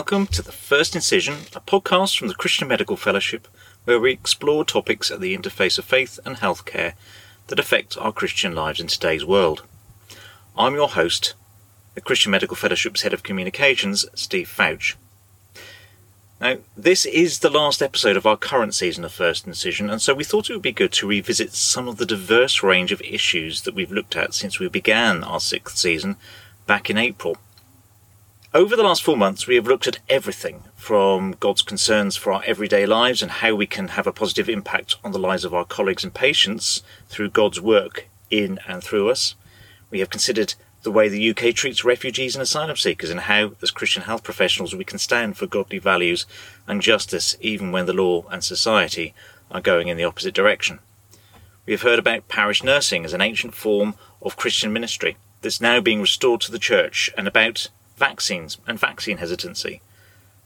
welcome to The First Incision, a podcast from the Christian Medical Fellowship where we explore topics at the interface of faith and healthcare that affect our Christian lives in today's world. I'm your host, the Christian Medical Fellowship's Head of Communications, Steve Fouch. Now, this is the last episode of our current season of First Incision, and so we thought it would be good to revisit some of the diverse range of issues that we've looked at since we began our sixth season back in April. Over the last four months, we have looked at everything from God's concerns for our everyday lives and how we can have a positive impact on the lives of our colleagues and patients through God's work in and through us. We have considered the way the UK treats refugees and asylum seekers, and how, as Christian health professionals, we can stand for godly values and justice even when the law and society are going in the opposite direction. We have heard about parish nursing as an ancient form of Christian ministry that's now being restored to the church, and about vaccines and vaccine hesitancy.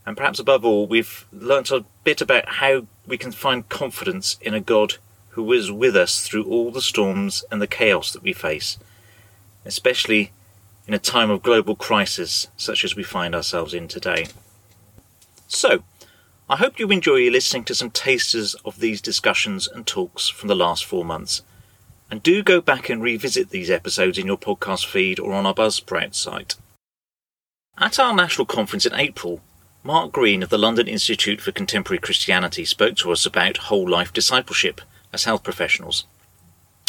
And perhaps above all, we've learnt a bit about how we can find confidence in a God who is with us through all the storms and the chaos that we face especially in a time of global crisis such as we find ourselves in today. So, I hope you enjoy listening to some tasters of these discussions and talks from the last four months. And do go back and revisit these episodes in your podcast feed or on our Buzzsprout site. At our national conference in April, Mark Greene of the London Institute for Contemporary Christianity spoke to us about whole life discipleship as health professionals.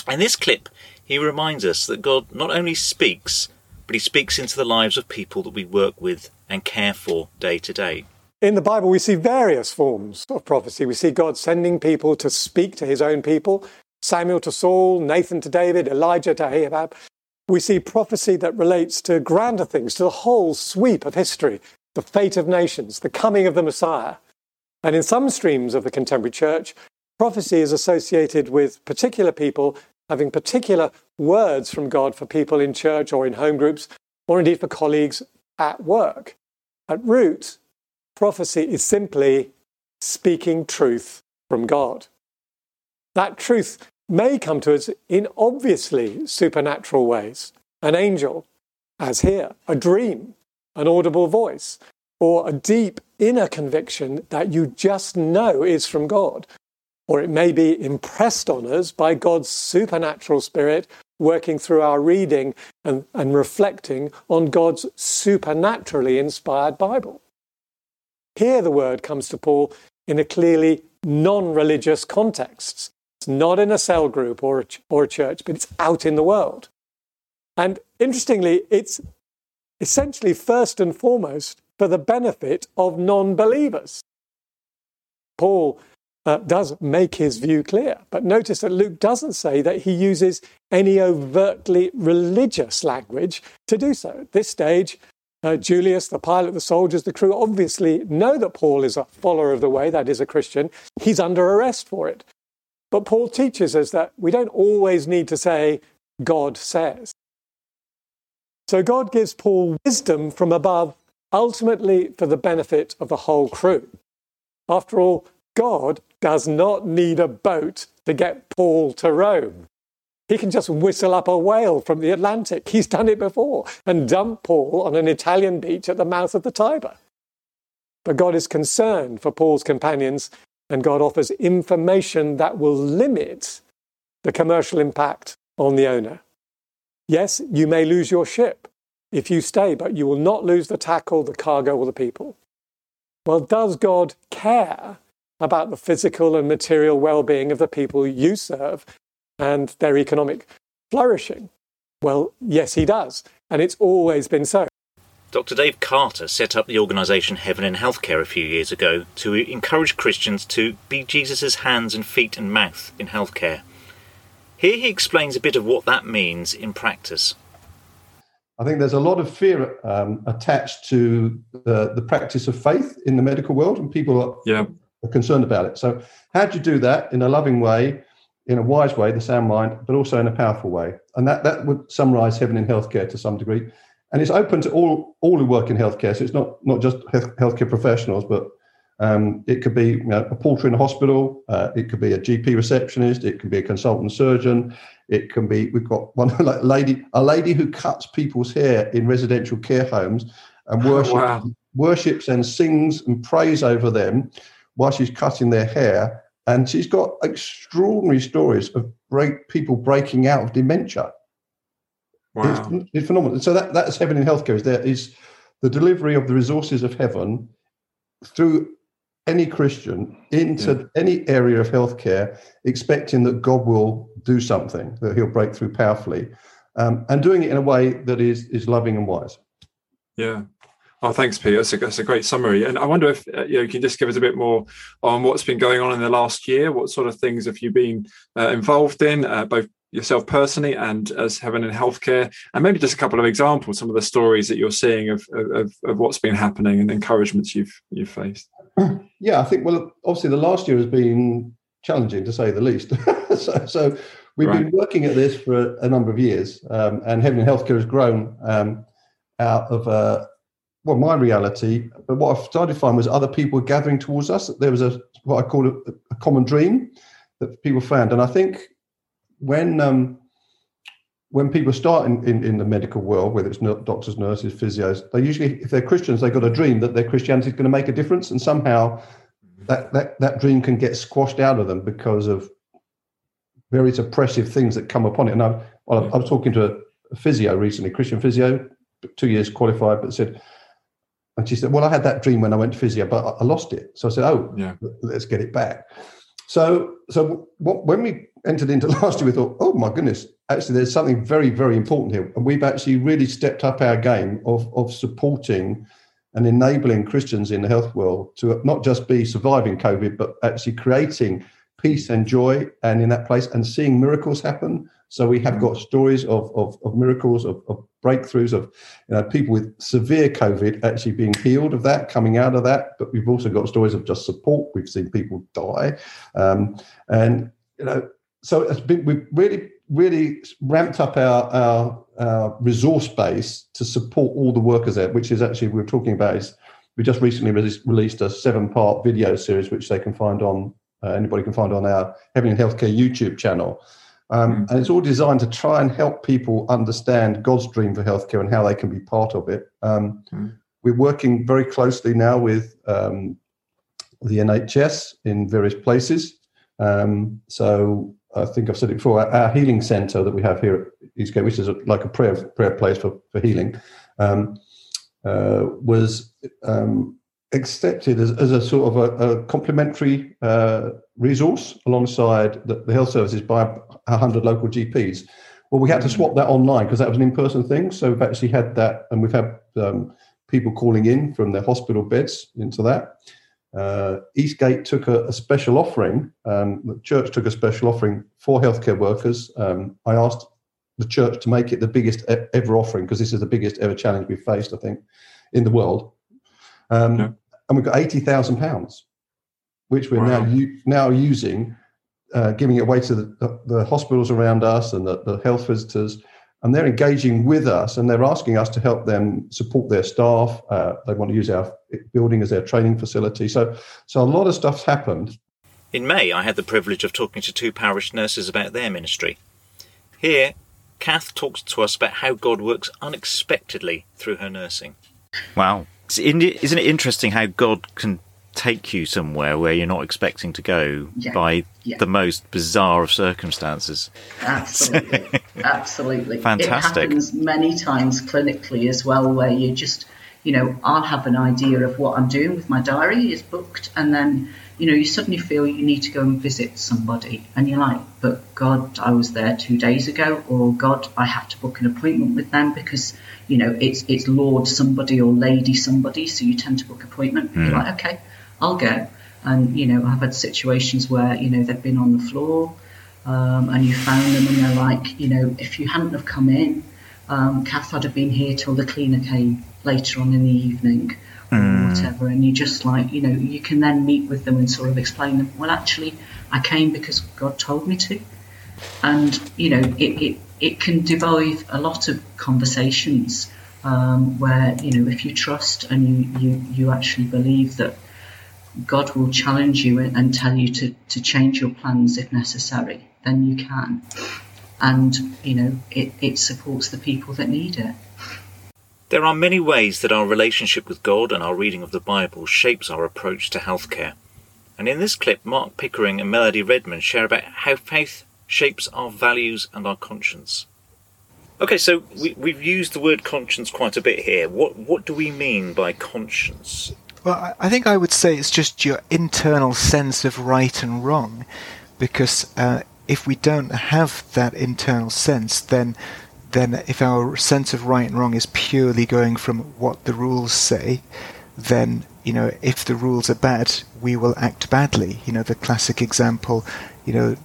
In this clip, he reminds us that God not only speaks, but he speaks into the lives of people that we work with and care for day to day. In the Bible, we see various forms of prophecy. We see God sending people to speak to his own people Samuel to Saul, Nathan to David, Elijah to Ahab. We see prophecy that relates to grander things, to the whole sweep of history, the fate of nations, the coming of the Messiah. And in some streams of the contemporary church, prophecy is associated with particular people having particular words from God for people in church or in home groups, or indeed for colleagues at work. At root, prophecy is simply speaking truth from God. That truth may come to us in obviously supernatural ways an angel, as here, a dream, an audible voice, or a deep inner conviction that you just know is from God, or it may be impressed on us by God's supernatural spirit working through our reading and, and reflecting on God's supernaturally inspired Bible. Here, the word comes to Paul in a clearly non religious context. It's not in a cell group or a, or a church, but it's out in the world. And interestingly, it's essentially first and foremost for the benefit of non believers. Paul uh, does make his view clear. But notice that Luke doesn't say that he uses any overtly religious language to do so. At this stage, uh, Julius, the pilot, the soldiers, the crew obviously know that Paul is a follower of the way, that is a Christian. He's under arrest for it. But Paul teaches us that we don't always need to say, God says. So God gives Paul wisdom from above, ultimately for the benefit of the whole crew. After all, God does not need a boat to get Paul to Rome. He can just whistle up a whale from the Atlantic. He's done it before and dump Paul on an Italian beach at the mouth of the Tiber. But God is concerned for Paul's companions, and God offers information that will limit the commercial impact on the owner. Yes, you may lose your ship if you stay, but you will not lose the tackle, the cargo, or the people. Well, does God care about the physical and material well being of the people you serve and their economic flourishing? Well, yes, he does. And it's always been so. Dr. Dave Carter set up the organisation Heaven in Healthcare a few years ago to encourage Christians to be Jesus' hands and feet and mouth in healthcare. Here he explains a bit of what that means in practice. I think there's a lot of fear um, attached to the, the practice of faith in the medical world, and people are yeah are concerned about it. So, how do you do that in a loving way, in a wise way, the sound mind, but also in a powerful way? And that that would summarize heaven in healthcare to some degree. And it's open to all all who work in healthcare. So it's not not just healthcare professionals, but um, it could be you know, a porter in a hospital. Uh, it could be a GP receptionist. It could be a consultant surgeon. It can be we've got one like lady a lady who cuts people's hair in residential care homes and worships wow worships and sings and prays over them while she's cutting their hair. And she's got extraordinary stories of break, people breaking out of dementia. Wow. It's, it's phenomenal. So that, that's heaven in healthcare. Is there is the delivery of the resources of heaven through any Christian into yeah. any area of healthcare, expecting that God will do something, that He'll break through powerfully, um, and doing it in a way that is is loving and wise. Yeah. Oh, thanks, Peter. That's a, that's a great summary. And I wonder if uh, you, know, you can just give us a bit more on what's been going on in the last year. What sort of things have you been uh, involved in, uh, both yourself personally and as Heaven in Healthcare, and maybe just a couple of examples, some of the stories that you're seeing of, of, of what's been happening and encouragements you've you've faced. Yeah, I think well, obviously the last year has been challenging to say the least. so, so, we've right. been working at this for a, a number of years, um, and Heaven in Healthcare has grown um, out of uh, well my reality. But what I've started to find was other people gathering towards us. There was a what I call a, a common dream that people found, and I think when um, when people start in, in, in, the medical world, whether it's doctors, nurses, physios, they usually, if they're Christians, they've got a dream that their Christianity is going to make a difference, and somehow that, that that dream can get squashed out of them because of very oppressive things that come upon it. And I, well, I was talking to a, physio recently, Christian physio, two years qualified, but said, and she said, "Well, I had that dream when I went to physio, but I, I lost it." So I said, "Oh, yeah, let's get it back." So, so what, when we entered into last year, we thought, oh my goodness, actually, there's something very, very important here, and we've actually really stepped up our game of of supporting and enabling Christians in the health world to not just be surviving COVID, but actually creating peace and joy, and in that place, and seeing miracles happen. So we have got stories of of, of miracles, of, of breakthroughs of you know people with severe COVID actually being healed of that, coming out of that. But we've also got stories of just support. We've seen people die, um, and you know, so it's been we've really really ramped up our, our, our resource base to support all the workers there, which is actually we are talking about is we just recently released a seven part video series which they can find on uh, anybody can find on our Heaven and Healthcare YouTube channel. Um, mm. And it's all designed to try and help people understand God's dream for healthcare and how they can be part of it. Um, mm. We're working very closely now with um, the NHS in various places. Um, so I think I've said it before. Our, healing centre that we have here at Eastgate, which is a, like a prayer prayer place for for healing, um, uh, was um, accepted as, as a sort of a, a complementary uh, resource alongside the, the, health services by 100 local GPs. Well, we had to swap that online because that was an in-person thing. So we've actually had that, and we've had um, people calling in from their hospital beds into that. Uh, Eastgate took a, a special offering. Um, the church took a special offering for healthcare workers. Um, I asked the church to make it the biggest ever offering because this is the biggest ever challenge we've faced, I think, in the world. Um, yeah. And we've got eighty thousand pounds, which we're wow. now u- now using, uh, giving it away to the, the, the, hospitals around us and the, the health visitors and they're engaging with us and they're asking us to help them support their staff. Uh, they want to use our building as their training facility. So, so a lot of stuff's happened. In May, I had the privilege of talking to two parish nurses about their ministry. Here, Kath talks to us about how God works unexpectedly through her nursing. Wow. Isn't it interesting how God can take you somewhere where you're not expecting to go yeah, by yeah. the most bizarre of circumstances. Absolutely, absolutely. Fantastic. It happens many times clinically as well, where you just, you know, I'll have an idea of what I'm doing with my diary is booked, and then you know you suddenly feel you need to go and visit somebody, and you're like, but God, I was there two days ago, or God, I have to book an appointment with them because you know it's it's Lord somebody or Lady somebody, so you tend to book appointment. Mm. You're hmm. like, okay I'll go. And, you know, I've had situations where, you know, they've been on the floor um, and you found them and they're like, you know, if you hadn't have come in, um, Kath would have been here till the cleaner came later on in the evening or mm. whatever. And you just like, you know, you can then meet with them and sort of explain them, well, actually, I came because God told me to. And, you know, it, it, it can devolve a lot of conversations um, where, you know, if you trust and you, you, you actually believe that God will challenge you and tell you to, to change your plans if necessary, then you can. And, you know, it, it supports the people that need it. There are many ways that our relationship with God and our reading of the Bible shapes our approach to healthcare. And in this clip, Mark Pickering and Melody Redmond share about how faith shapes our values and our conscience. Okay, so we, we've used the word conscience quite a bit here. What what do we mean by conscience? Well, I think I would say it's just your internal sense of right and wrong, because uh, if we don't have that internal sense, then then if our sense of right and wrong is purely going from what the rules say, then you know if the rules are bad, we will act badly. You know the classic example, you know,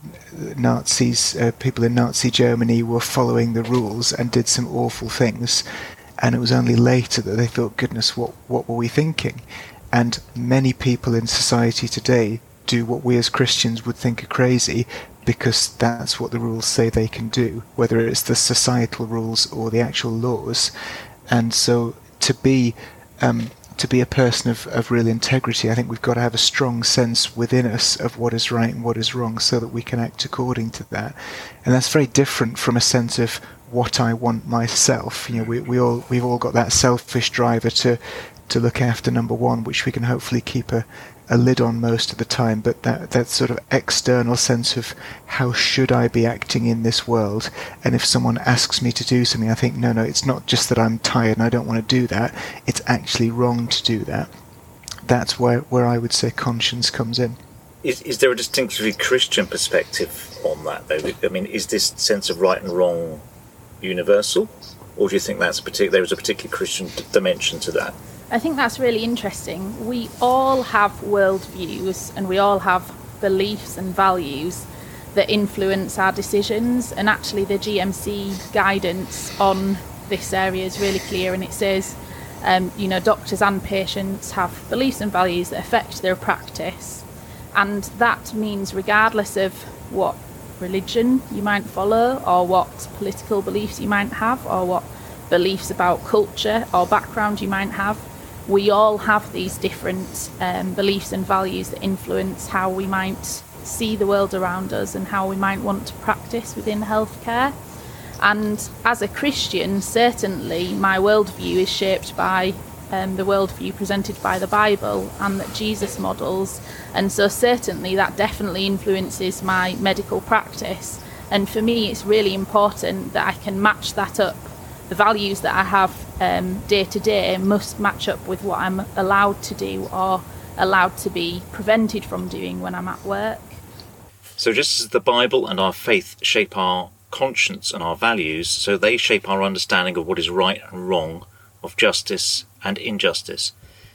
Nazis, uh, people in Nazi Germany were following the rules and did some awful things, and it was only later that they thought, goodness, what what were we thinking? And many people in society today do what we as Christians would think are crazy, because that's what the rules say they can do, whether it's the societal rules or the actual laws. And so to be um, to be a person of, of real integrity, I think we've got to have a strong sense within us of what is right and what is wrong so that we can act according to that. And that's very different from a sense of what I want myself. You know, we, we all we've all got that selfish driver to to look after number one, which we can hopefully keep a, a lid on most of the time, but that, that sort of external sense of how should I be acting in this world? And if someone asks me to do something, I think, no, no, it's not just that I'm tired and I don't want to do that, it's actually wrong to do that. That's where, where I would say conscience comes in. Is, is there a distinctively Christian perspective on that, though? I mean, is this sense of right and wrong universal? Or do you think that's a particular, there is a particular Christian d- dimension to that? I think that's really interesting. We all have worldviews and we all have beliefs and values that influence our decisions. And actually, the GMC guidance on this area is really clear and it says, um, you know, doctors and patients have beliefs and values that affect their practice. And that means, regardless of what religion you might follow, or what political beliefs you might have, or what beliefs about culture or background you might have, we all have these different um, beliefs and values that influence how we might see the world around us and how we might want to practice within healthcare. And as a Christian, certainly my worldview is shaped by um, the worldview presented by the Bible and that Jesus models. And so, certainly, that definitely influences my medical practice. And for me, it's really important that I can match that up the values that I have day to day must match up with what I'm allowed to do or allowed to be prevented from doing when I'm at work. So, just as the Bible and our faith shape our conscience and our values, so they shape our understanding of what is right and wrong, of justice and injustice.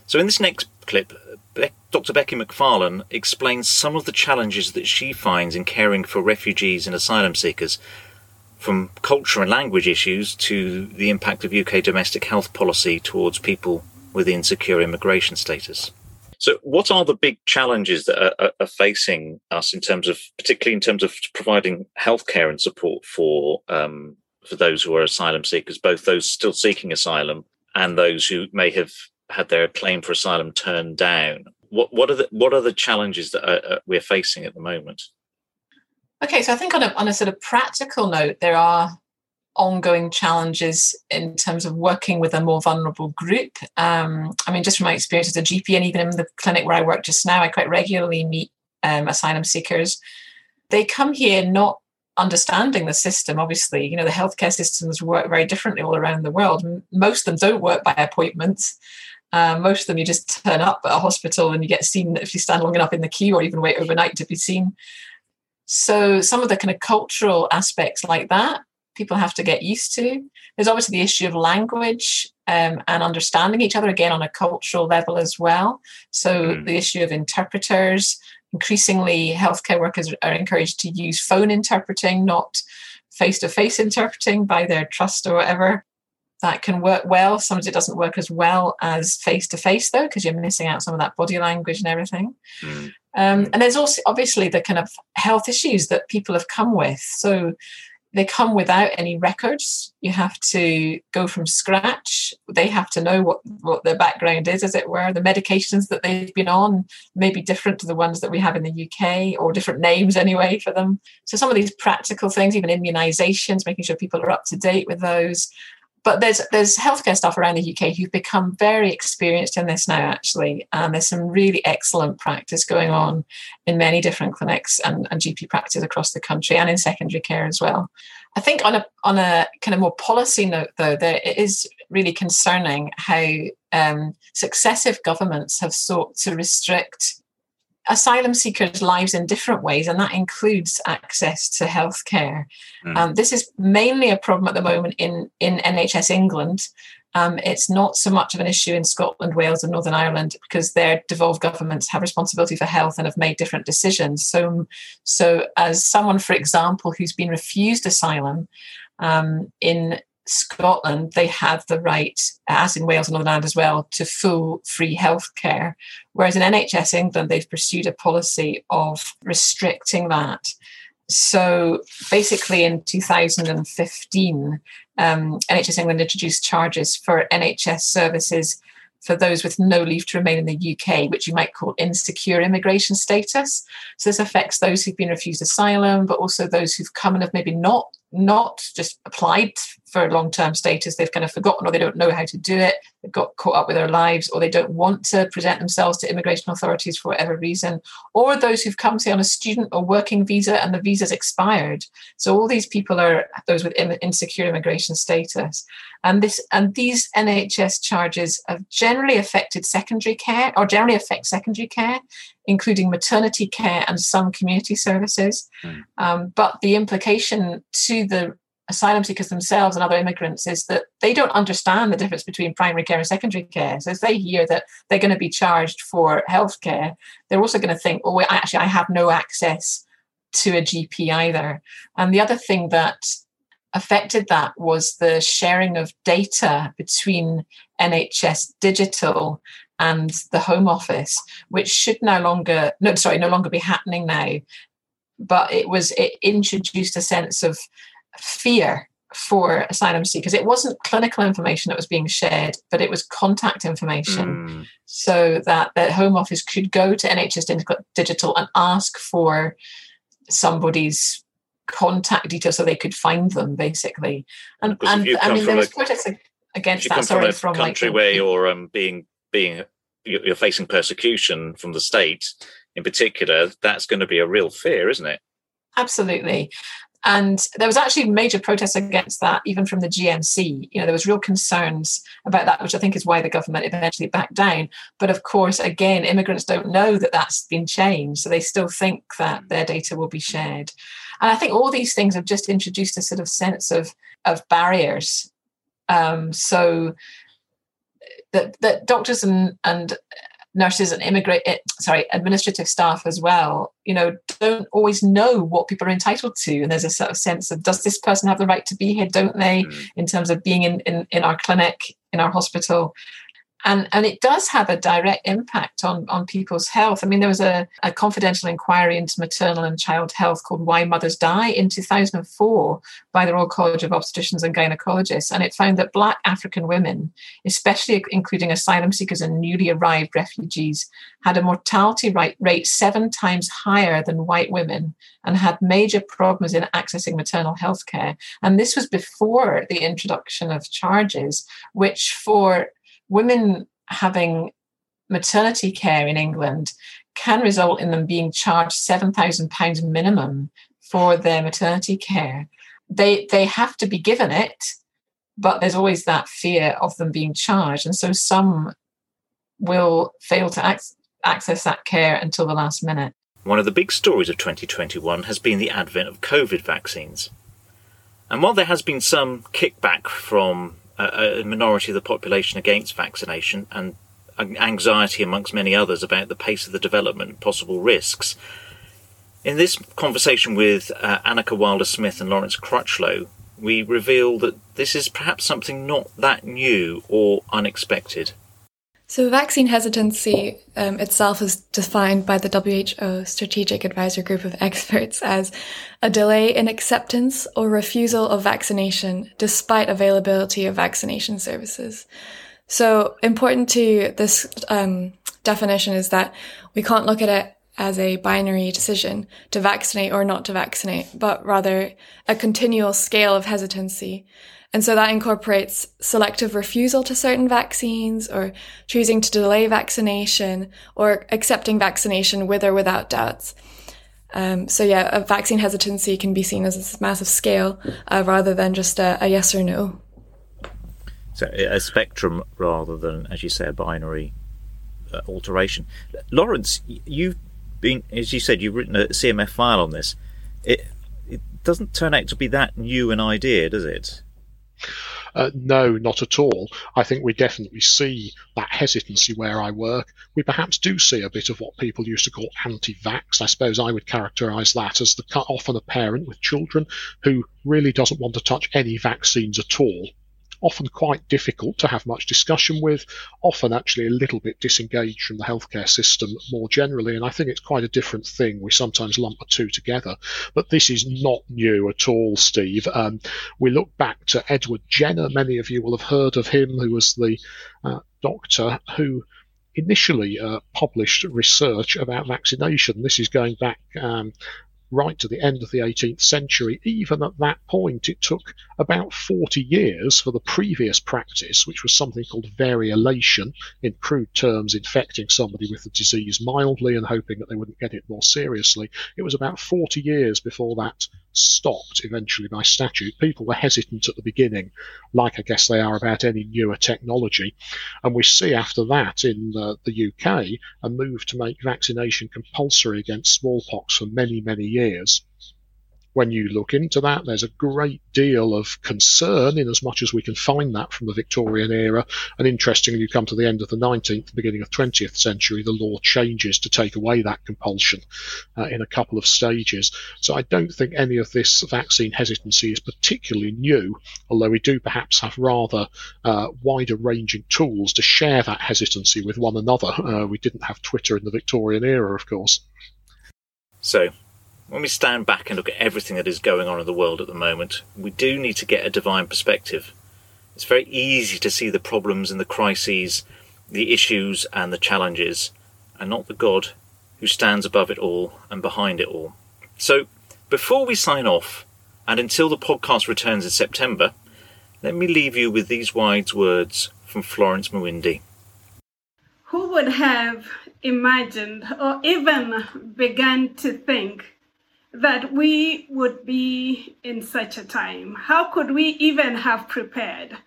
So, in this next clip, Dr. Becky McFarlane explains some of the challenges that she finds in caring for refugees and asylum seekers from culture and language issues to the impact of UK domestic health policy towards people with insecure immigration status. So, what are the big challenges that are, are, facing us in terms of, particularly in terms of providing healthcare and support for um, for those who are asylum seekers, both those still seeking asylum and those who may have had their claim for asylum turned down? What what are the what are the challenges that are, we're facing at the moment? Okay, so I think on a, on a sort of practical note, there are ongoing challenges in terms of working with a more vulnerable group. Um, I mean, just from my experience as a GP and even in the clinic where I work just now, I quite regularly meet um, asylum seekers. They come here not understanding the system. Obviously, you know, the healthcare systems work very differently all around the world. Most of them don't work by appointments. Um, most of them you just turn up at a hospital and you get seen if you stand long enough in the queue or even wait overnight to be seen. So some of the kind of cultural aspects like that, people have to get used to. There's obviously the issue of language um, and understanding each other again on a cultural level as well. So mm. the issue of interpreters. Increasingly, healthcare workers are encouraged to use phone interpreting, not face-to-face interpreting by their trust or whatever. That can work well. Sometimes it doesn't work as well as face-to-face though, because you're missing out some of that body language and everything. Mm. Um, and there's also obviously the kind of health issues that people have come with. So they come without any records. You have to go from scratch. They have to know what, what their background is, as it were. The medications that they've been on may be different to the ones that we have in the UK, or different names anyway for them. So some of these practical things, even immunizations, making sure people are up to date with those. But there's there's healthcare staff around the UK who've become very experienced in this now actually and there's some really excellent practice going on in many different clinics and, and GP practices across the country and in secondary care as well. I think on a on a kind of more policy note though there it is really concerning how um, successive governments have sought to restrict asylum seekers' lives in different ways, and that includes access to healthcare. Mm. Um, this is mainly a problem at the moment in, in NHS England. Um, it's not so much of an issue in Scotland, Wales, and Northern Ireland because their devolved governments have responsibility for health and have made different decisions. So, so as someone, for example, who's been refused asylum um, in Scotland, they have the right, as in Wales and Northern Ireland as well, to full free healthcare. Whereas in NHS England, they've pursued a policy of restricting that. So basically, in 2015, um, NHS England introduced charges for NHS services for those with no leave to remain in the UK, which you might call insecure immigration status. So this affects those who've been refused asylum, but also those who've come and have maybe not not just applied for long term status, they've kind of forgotten or they don't know how to do it, they've got caught up with their lives, or they don't want to present themselves to immigration authorities for whatever reason, or those who've come, say, on a student or working visa and the visa's expired. So all these people are those with insecure immigration status. And this and these NHS charges have generally affected secondary care or generally affect secondary care including maternity care and some community services. Mm. Um, but the implication to the asylum seekers themselves and other immigrants is that they don't understand the difference between primary care and secondary care. So as they hear that they're going to be charged for healthcare, they're also going to think, oh, well, actually, I have no access to a GP either. And the other thing that affected that was the sharing of data between NHS Digital and the Home Office, which should no longer, no, sorry, no longer be happening now. But it was, it introduced a sense of fear for asylum seekers. It wasn't clinical information that was being shared, but it was contact information mm. so that the Home Office could go to NHS Digital and ask for somebody's contact details so they could find them basically. And, and I mean, there was protests against that. Sorry, from, a country like, where you're um, being being you're facing persecution from the state in particular, that's going to be a real fear, isn't it? Absolutely. And there was actually major protests against that, even from the GMC. You know, there was real concerns about that, which I think is why the government eventually backed down. But of course, again, immigrants don't know that that's been changed, so they still think that their data will be shared. And I think all these things have just introduced a sort of sense of of barriers. Um, so that that doctors and and nurses and immigrant eh, sorry administrative staff as well you know don't always know what people are entitled to and there's a sort of sense of does this person have the right to be here don't they mm. in terms of being in, in in our clinic in our hospital and and it does have a direct impact on on people's health. I mean there was a, a confidential inquiry into maternal and child health called why mothers die in 2004 by the royal college of obstetricians and gynecologists. And it found that black african women especially including asylum seekers and newly arrived refugees had a mortality rate, rate seven times higher than white women and had major problems in accessing maternal health care and this was before the introduction of charges which for women having maternity care in England can result in them being charged £7,000 minimum for their maternity care. They, they have to be given it, but there's always that fear of them being charged. And so some will fail to ac- access that care until the last minute. One of the big stories of 2021 has been the advent of COVID vaccines. And while there has been some kickback from a, minority of the population against vaccination and anxiety amongst many others about the pace of the development and possible risks. In this conversation with uh, Annika Wilder Smith and Laurence Crutchlow, we reveal that this is perhaps something not that new or unexpected. So, vaccine hesitancy um, itself is defined by the WHO Strategic Advisor Group of Experts as a delay in acceptance or refusal of vaccination despite availability of vaccination services. So, important to this um, definition is that we can't look at it as a binary decision to vaccinate or not to vaccinate, but rather a continual scale of hesitancy And so that incorporates selective refusal to certain vaccines or choosing to delay vaccination or accepting vaccination with or without doubts. Um, so yeah, a vaccine hesitancy can be seen as a massive scale uh, rather than just a, a, yes or no. So a spectrum rather than, as you say, a binary uh, alteration. Laurence, you've been, as you said, you've written a CMF file on this. It, it doesn't turn out to be that new an idea, does it? Uh, no, not at all. I think we definitely see that hesitancy where I work. We perhaps do see a bit of what people used to call anti-vax. I suppose I would characterise that as the cut often a parent with children who really doesn't want to touch any vaccines at all often quite difficult to have much discussion with, often actually a little bit disengaged from the healthcare system more generally. And I think it's quite a different thing. We sometimes lump the two together. But this is not new at all, Steve. Um, we look back to Edward Jenner. Many of you will have heard of him, who was the uh, doctor who initially uh, published research about vaccination. This is going back um, right to the end of the 18th century, even at that point, it took about 40 years for the previous practice, which was something called variolation, in crude terms, infecting somebody with the disease mildly and hoping that they wouldn't get it more seriously. It was about 40 years before that stopped eventually by statute. People were hesitant at the beginning, like I guess they are about any newer technology. And we see after that in uh, the UK a move to make vaccination compulsory against smallpox for many, many years when you look into that, there's a great deal of concern in as much as we can find that from the Victorian era. And interestingly, you come to the end of the 19th, beginning of 20th century, the law changes to take away that compulsion uh, in a couple of stages. So I don't think any of this vaccine hesitancy is particularly new, although we do perhaps have rather uh, wider ranging tools to share that hesitancy with one another. Uh, we didn't have Twitter in the Victorian era, of course. So, when we stand back and look at everything that is going on in the world at the moment, we do need to get a divine perspective. It's very easy to see the problems and the crises, the issues and the challenges, and not the God who stands above it all and behind it all. So, before we sign off, and until the podcast returns in September, let me leave you with these wise words from Florence Muindi. Who would have imagined or even begun to think that we would be in such a time? How could we even have prepared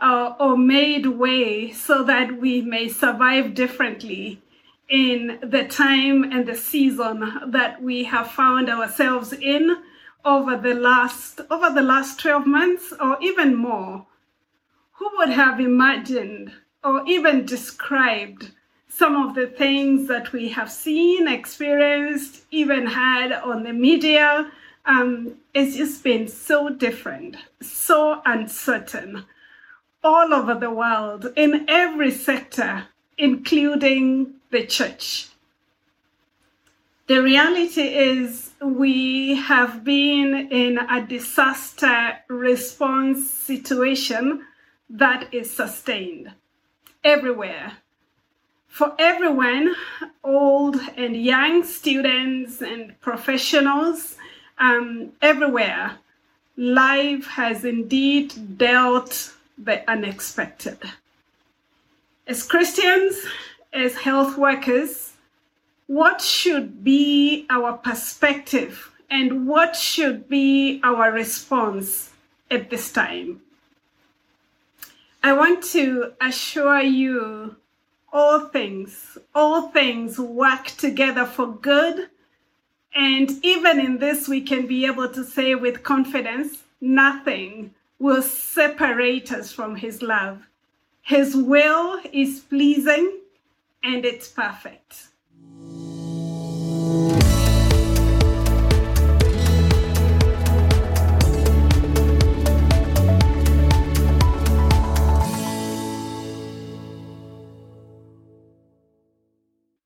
uh, or made way so that we may survive differently in the time and the season that we have found ourselves in over the last over the last 12 months or even more? Who would have imagined or even described some of the things that we have seen, experienced, even had on the media. Um, it's just been so different, so uncertain, all over the world, in every sector, including the church. The reality is, we have been in a disaster response situation that is sustained everywhere for everyone, old and young, students and professionals, um, everywhere, life has indeed dealt the unexpected. As Christians, as health workers, what should be our perspective and what should be our response at this time? I want to assure you all things, all things work together for good. And even in this, we can be able to say with confidence, nothing will separate us from His love. His will is pleasing and it's perfect.